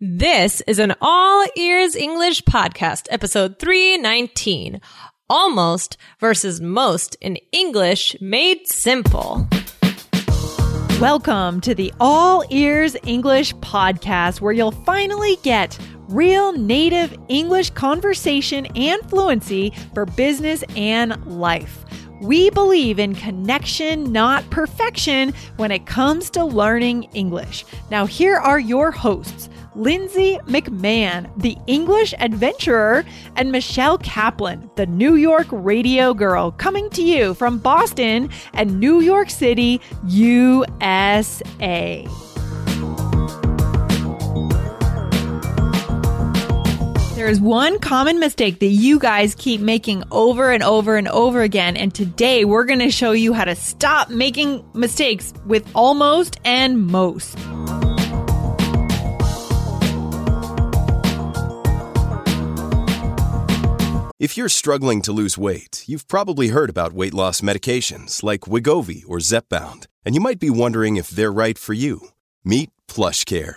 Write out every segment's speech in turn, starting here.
This is an all ears English podcast, episode 319. Almost versus most in English made simple. Welcome to the All Ears English podcast, where you'll finally get real native English conversation and fluency for business and life. We believe in connection, not perfection, when it comes to learning English. Now, here are your hosts. Lindsay McMahon, the English adventurer, and Michelle Kaplan, the New York radio girl, coming to you from Boston and New York City, USA. There is one common mistake that you guys keep making over and over and over again. And today we're going to show you how to stop making mistakes with almost and most. If you're struggling to lose weight, you've probably heard about weight loss medications like Wegovy or Zepbound, and you might be wondering if they're right for you. Meet PlushCare,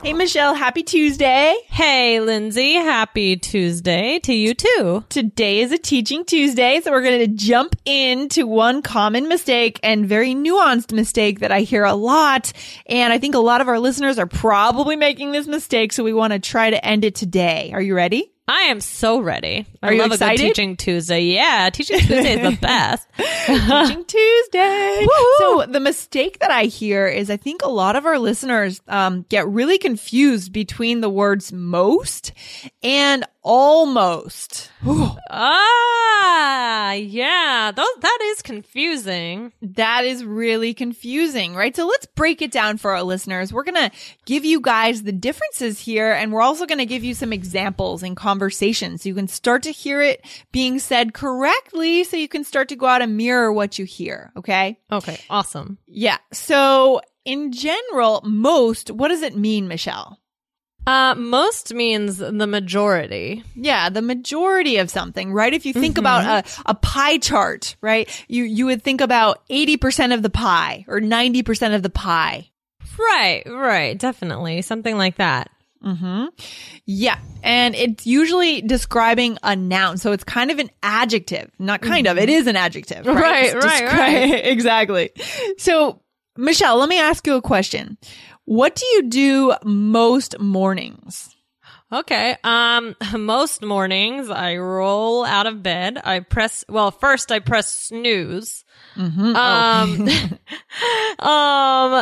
Hey, Michelle, happy Tuesday. Hey, Lindsay, happy Tuesday to you too. Today is a teaching Tuesday, so we're going to jump into one common mistake and very nuanced mistake that I hear a lot. And I think a lot of our listeners are probably making this mistake, so we want to try to end it today. Are you ready? I am so ready. I you love excited? a good teaching Tuesday. Yeah, teaching Tuesday is the best. Teaching Tuesday. So the mistake that I hear is I think a lot of our listeners um, get really confused between the words most and almost. ah, yeah, those, that is confusing. That is really confusing, right? So let's break it down for our listeners. We're going to give you guys the differences here, and we're also going to give you some examples in conversations so you can start to hear it being said correctly so you can start to go out and mirror what you hear. Okay. Okay, awesome. Yeah. So in general, most, what does it mean, Michelle? Uh, most means the majority. Yeah, the majority of something, right? If you think about a, a pie chart, right? You, you would think about 80% of the pie or 90% of the pie. Right, right, definitely. Something like that. Mm-hmm. Yeah. And it's usually describing a noun. So it's kind of an adjective. Not kind of, it is an adjective. Right, Right, right, descri- exactly. So, Michelle, let me ask you a question. What do you do most mornings? Okay. Um, most mornings I roll out of bed. I press, well, first I press snooze. Um, um,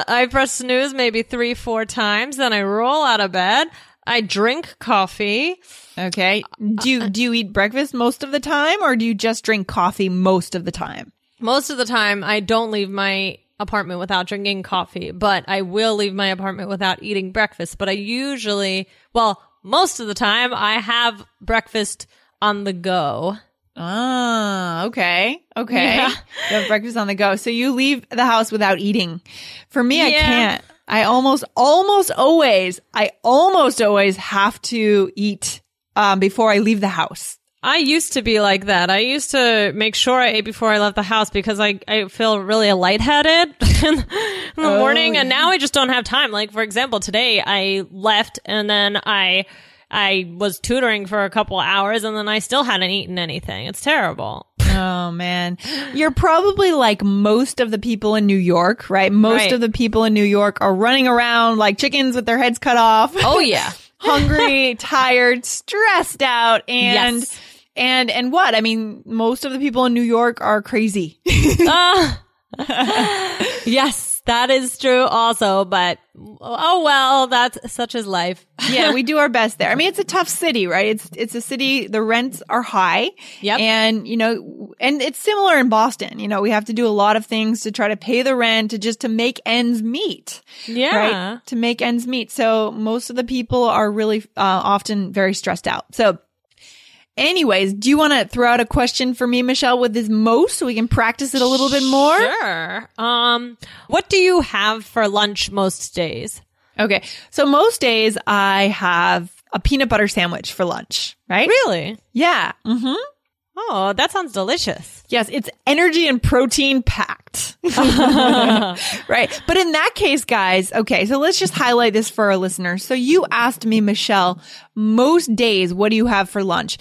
I press snooze maybe three, four times. Then I roll out of bed. I drink coffee. Okay. Do you, do you eat breakfast most of the time or do you just drink coffee most of the time? Most of the time, I don't leave my apartment without drinking coffee, but I will leave my apartment without eating breakfast. But I usually, well, most of the time, I have breakfast on the go. Ah, okay. Okay. Yeah. You have breakfast on the go. So you leave the house without eating. For me, I can't. I almost, almost always, I almost always have to eat, um, before I leave the house. I used to be like that. I used to make sure I ate before I left the house because I, I feel really lightheaded in the oh, morning. And now I just don't have time. Like, for example, today I left and then I, I was tutoring for a couple hours and then I still hadn't eaten anything. It's terrible. Oh man. You're probably like most of the people in New York, right? Most Right. of the people in New York are running around like chickens with their heads cut off. Oh, yeah. hungry, tired, stressed out, and Yes. And and what? I mean, most of the people in New York are crazy. Ah. yes, that is true also, but oh well, that's such is life. yeah, we do our best there. I mean, it's a tough city, right? It's it's a city. The rents are high. Yep. And you know, and it's similar in Boston. You know, we have to do a lot of things to try to pay the rent to just to make ends meet. Yeah. Right. To make ends meet. So most of the people are really uh, often very stressed out. So Anyways, do you want to throw out a question for me, Michelle, with this most so we can practice it a little bit more? Sure. Um, what do you have for lunch most days? Okay. So most days I have a peanut butter sandwich for lunch, right? Really? Yeah. Mm-hmm. Oh, that sounds delicious. Yes, it's energy and protein packed. right. But in that case, guys, okay, so let's just highlight this for our listeners. So you asked me, Michelle, most days, what do you have for lunch?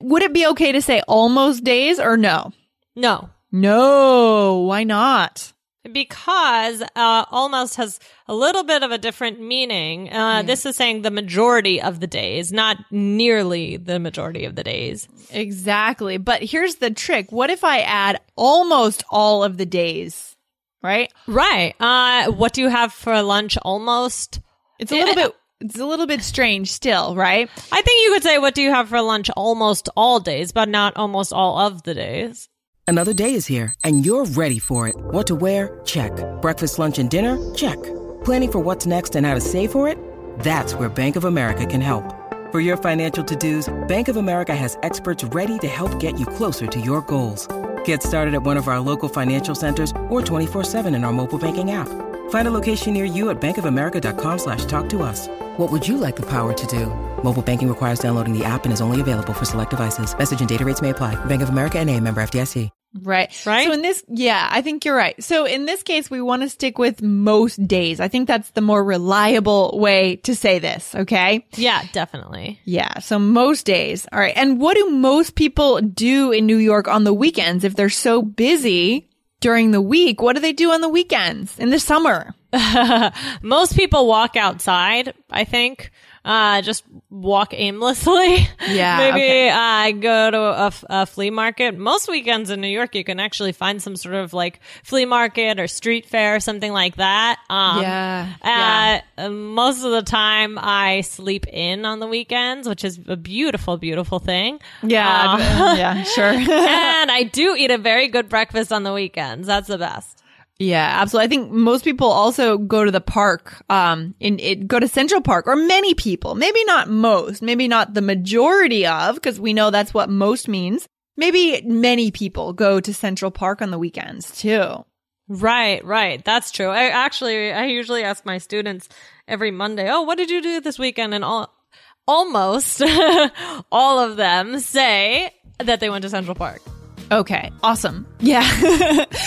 Would it be okay to say almost days or no? No. No, why not? Because uh, almost has a little bit of a different meaning. Uh, This is saying the majority of the days, not nearly the majority of the days. Exactly. But here's the trick. What if I add almost all of the days? Right? Right. Uh, what do you have for lunch almost? It's a little bit it's a little bit strange still, right? I think you could say, what do you have for lunch almost all days, but not almost all of the days. Another day is here, and you're ready for it. What to wear? Check. Breakfast, lunch, and dinner? Check. Planning for what's next and how to save for it? That's where Bank of America can help. For your financial to-dos, Bank of America has experts ready to help get you closer to your goals. Get started at one of our local financial centers or 24-7 in our mobile banking app. Find a location near you at bankofamerica.com slash talk to us. What would you like the power to do? Mobile banking requires downloading the app and is only available for select devices. Message and data rates may apply. Bank of America and a member FDIC. Right. Right? So in this, yeah, I think you're right. So in this case, we want to stick with most days. I think that's the more reliable way to say this. Okay. Yeah, definitely. Yeah. So most days. All right. And what do most people do in New York on the weekends if they're so busy during the week? What do they do on the weekends in the summer? Most people walk outside, I think. Uh, just walk aimlessly. Yeah, Maybe okay. uh, go to a, f- a flea market. Most weekends in New York, you can actually find some sort of like flea market or street fair, or something like that. Um, Yeah, Uh, uh, most of the time, I sleep in on the weekends, which is a beautiful, beautiful thing. Yeah. Uh, yeah. Sure. and I do eat a very good breakfast on the weekends. That's the best. Yeah, absolutely. I think most people also go to the park, um, in it, go to Central Park, or many people. Maybe not most, maybe not the majority of, because we know that's what most means. Maybe many people go to Central Park on the weekends too. Right, right. That's true. I actually, I usually ask my students every Monday, "Oh, what did you do this weekend?" And all, almost all of them say that they went to Central Park. Okay, awesome. Yeah.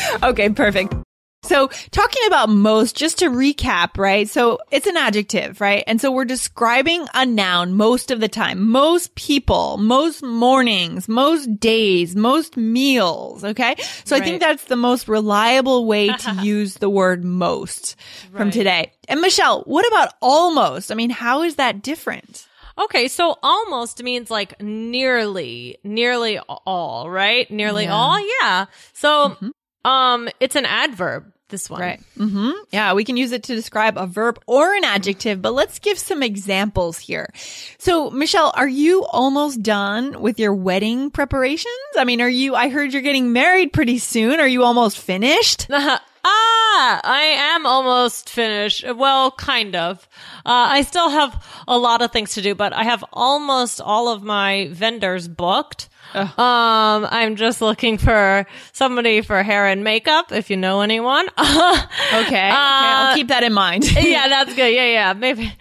okay, perfect. So talking about most, just to recap, right? So it's an adjective, right? And so we're describing a noun most of the time. Most people, most mornings, most days, most meals. Okay. So I think that's the most reliable way to use the word most from Right. today. And Michelle, what about almost? I mean, how is that different? Okay, so almost means like nearly, nearly all, right? Nearly Yeah. all, yeah. So, mm-hmm. Um, it's an adverb. This one, Right. Mm-hmm. Yeah, we can use it to describe a verb or an adjective, but let's give some examples here. So, Michelle, are you almost done with your wedding preparations? I mean, are you, I heard you're getting married pretty soon. Are you almost finished? ah, I am almost finished. Well, kind of. Uh, I still have a lot of things to do, but I have almost all of my vendors booked. Um, I'm just looking for somebody for hair and makeup. If you know anyone. Okay. okay. I'll keep that in mind. yeah, that's good. Yeah, yeah. Maybe,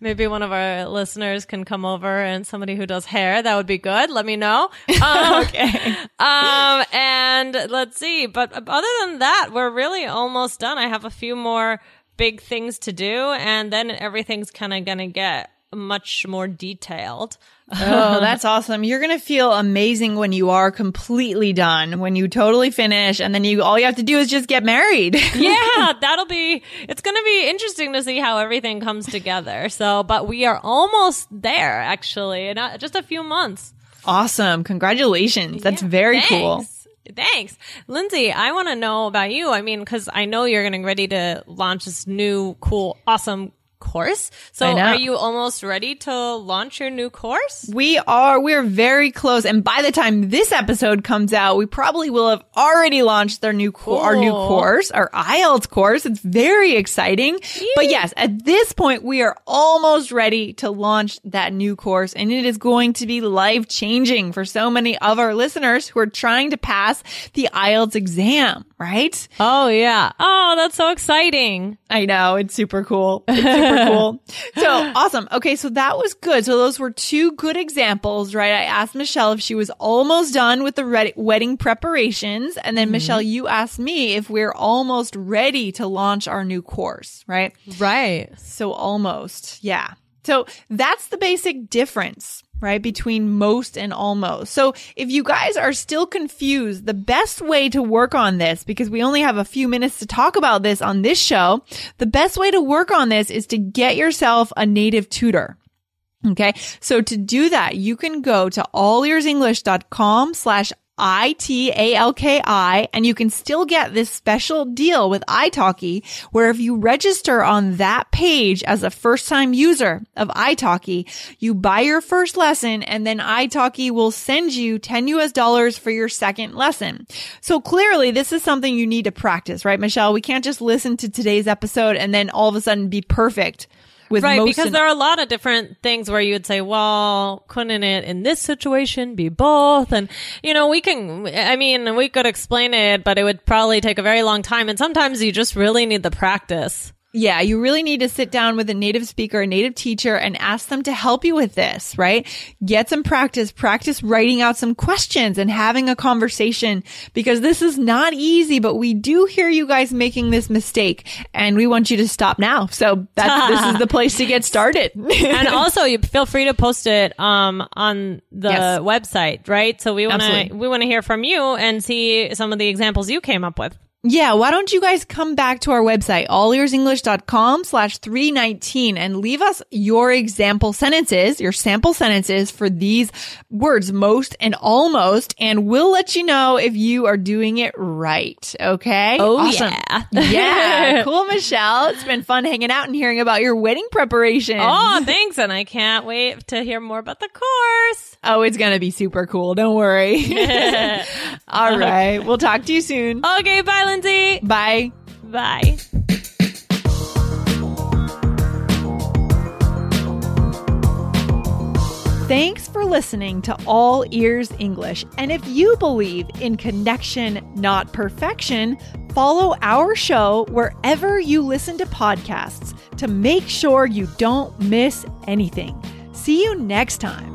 maybe one of our listeners can come over and somebody who does hair. That would be good. Let me know. Um, okay. um, and let's see. But other than that, we're really almost done. I have a few more big things to do, and then everything's kind of gonna get much more detailed. Oh, that's awesome. You're going to feel amazing when you are completely done, when you totally finish, and then you, all you have to do is just get married. yeah, that'll be, it's going to be interesting to see how everything comes together. So, but we are almost there actually, in just a few months. awesome. Congratulations. That's very cool. Thanks. Thanks. Lindsay, I want to know about you. I mean, because I know you're getting ready to launch this new, cool, awesome course. So are you almost ready to launch your new course? We are, we're very close. And by the time this episode comes out, we probably will have already launched their new, co- our new course, our IELTS course. It's very exciting. But yes, at this point, we are almost ready to launch that new course. And it is going to be life changing for so many of our listeners who are trying to pass the IELTS exam, right? Oh yeah. Oh, that's so exciting. I know. It's super cool. It's super cool. So awesome. Okay. So that was good. So those were two good examples, right? I asked Michelle if she was almost done with the red- wedding preparations. And then mm-hmm. Michelle, you asked me if we're almost ready to launch our new course, right? Right. So almost. Yeah. So that's the basic difference, right? Between most and almost. So if you guys are still confused, the best way to work on this, because we only have a few minutes to talk about this on this show, the best way to work on this is to get yourself a native tutor. Okay. So to do that, you can go to allearsenglish.com slash I-T-A-L-K-I and you can still get this special deal with italki where if you register on that page as a first time user of italki, you buy your first lesson and then italki will send you 10 US dollars for your second lesson. So clearly this is something you need to practice, right, Michelle? We can't just listen to today's episode and then all of a sudden be perfect with Right, because in- there are a lot of different things where you would say, well, couldn't it in this situation be both? And, you know, we can, I mean, we could explain it, but it would probably take a very long time. And sometimes you just really need the practice. Yeah, you really need to sit down with a native speaker, a native teacher, and ask them to help you with this, right? Get some practice, practice writing out some questions and having a conversation because this is not easy, but we do hear you guys making this mistake and we want you to stop now. So that's, this is the place to get started. and also you feel free to post it um on the Yes. website right so we want to we want to hear from you and see some of the examples you came up with Yeah, why don't you guys come back to our website, allearsenglish.com slash 319 and leave us your example sentences, your sample sentences for these words, most and almost, and we'll let you know if you are doing it right. Okay? Oh, Awesome. yeah. yeah. Cool, Michelle. It's been fun hanging out and hearing about your wedding preparation. oh thanks and i can't wait to hear more about the course Oh, it's going to be super cool. Don't worry. All right. We'll talk to you soon. okay bye lindsay Bye. bye Thanks for listening to All Ears English. And if you believe in connection, not perfection, follow our show wherever you listen to podcasts to make sure you don't miss anything. See you next time.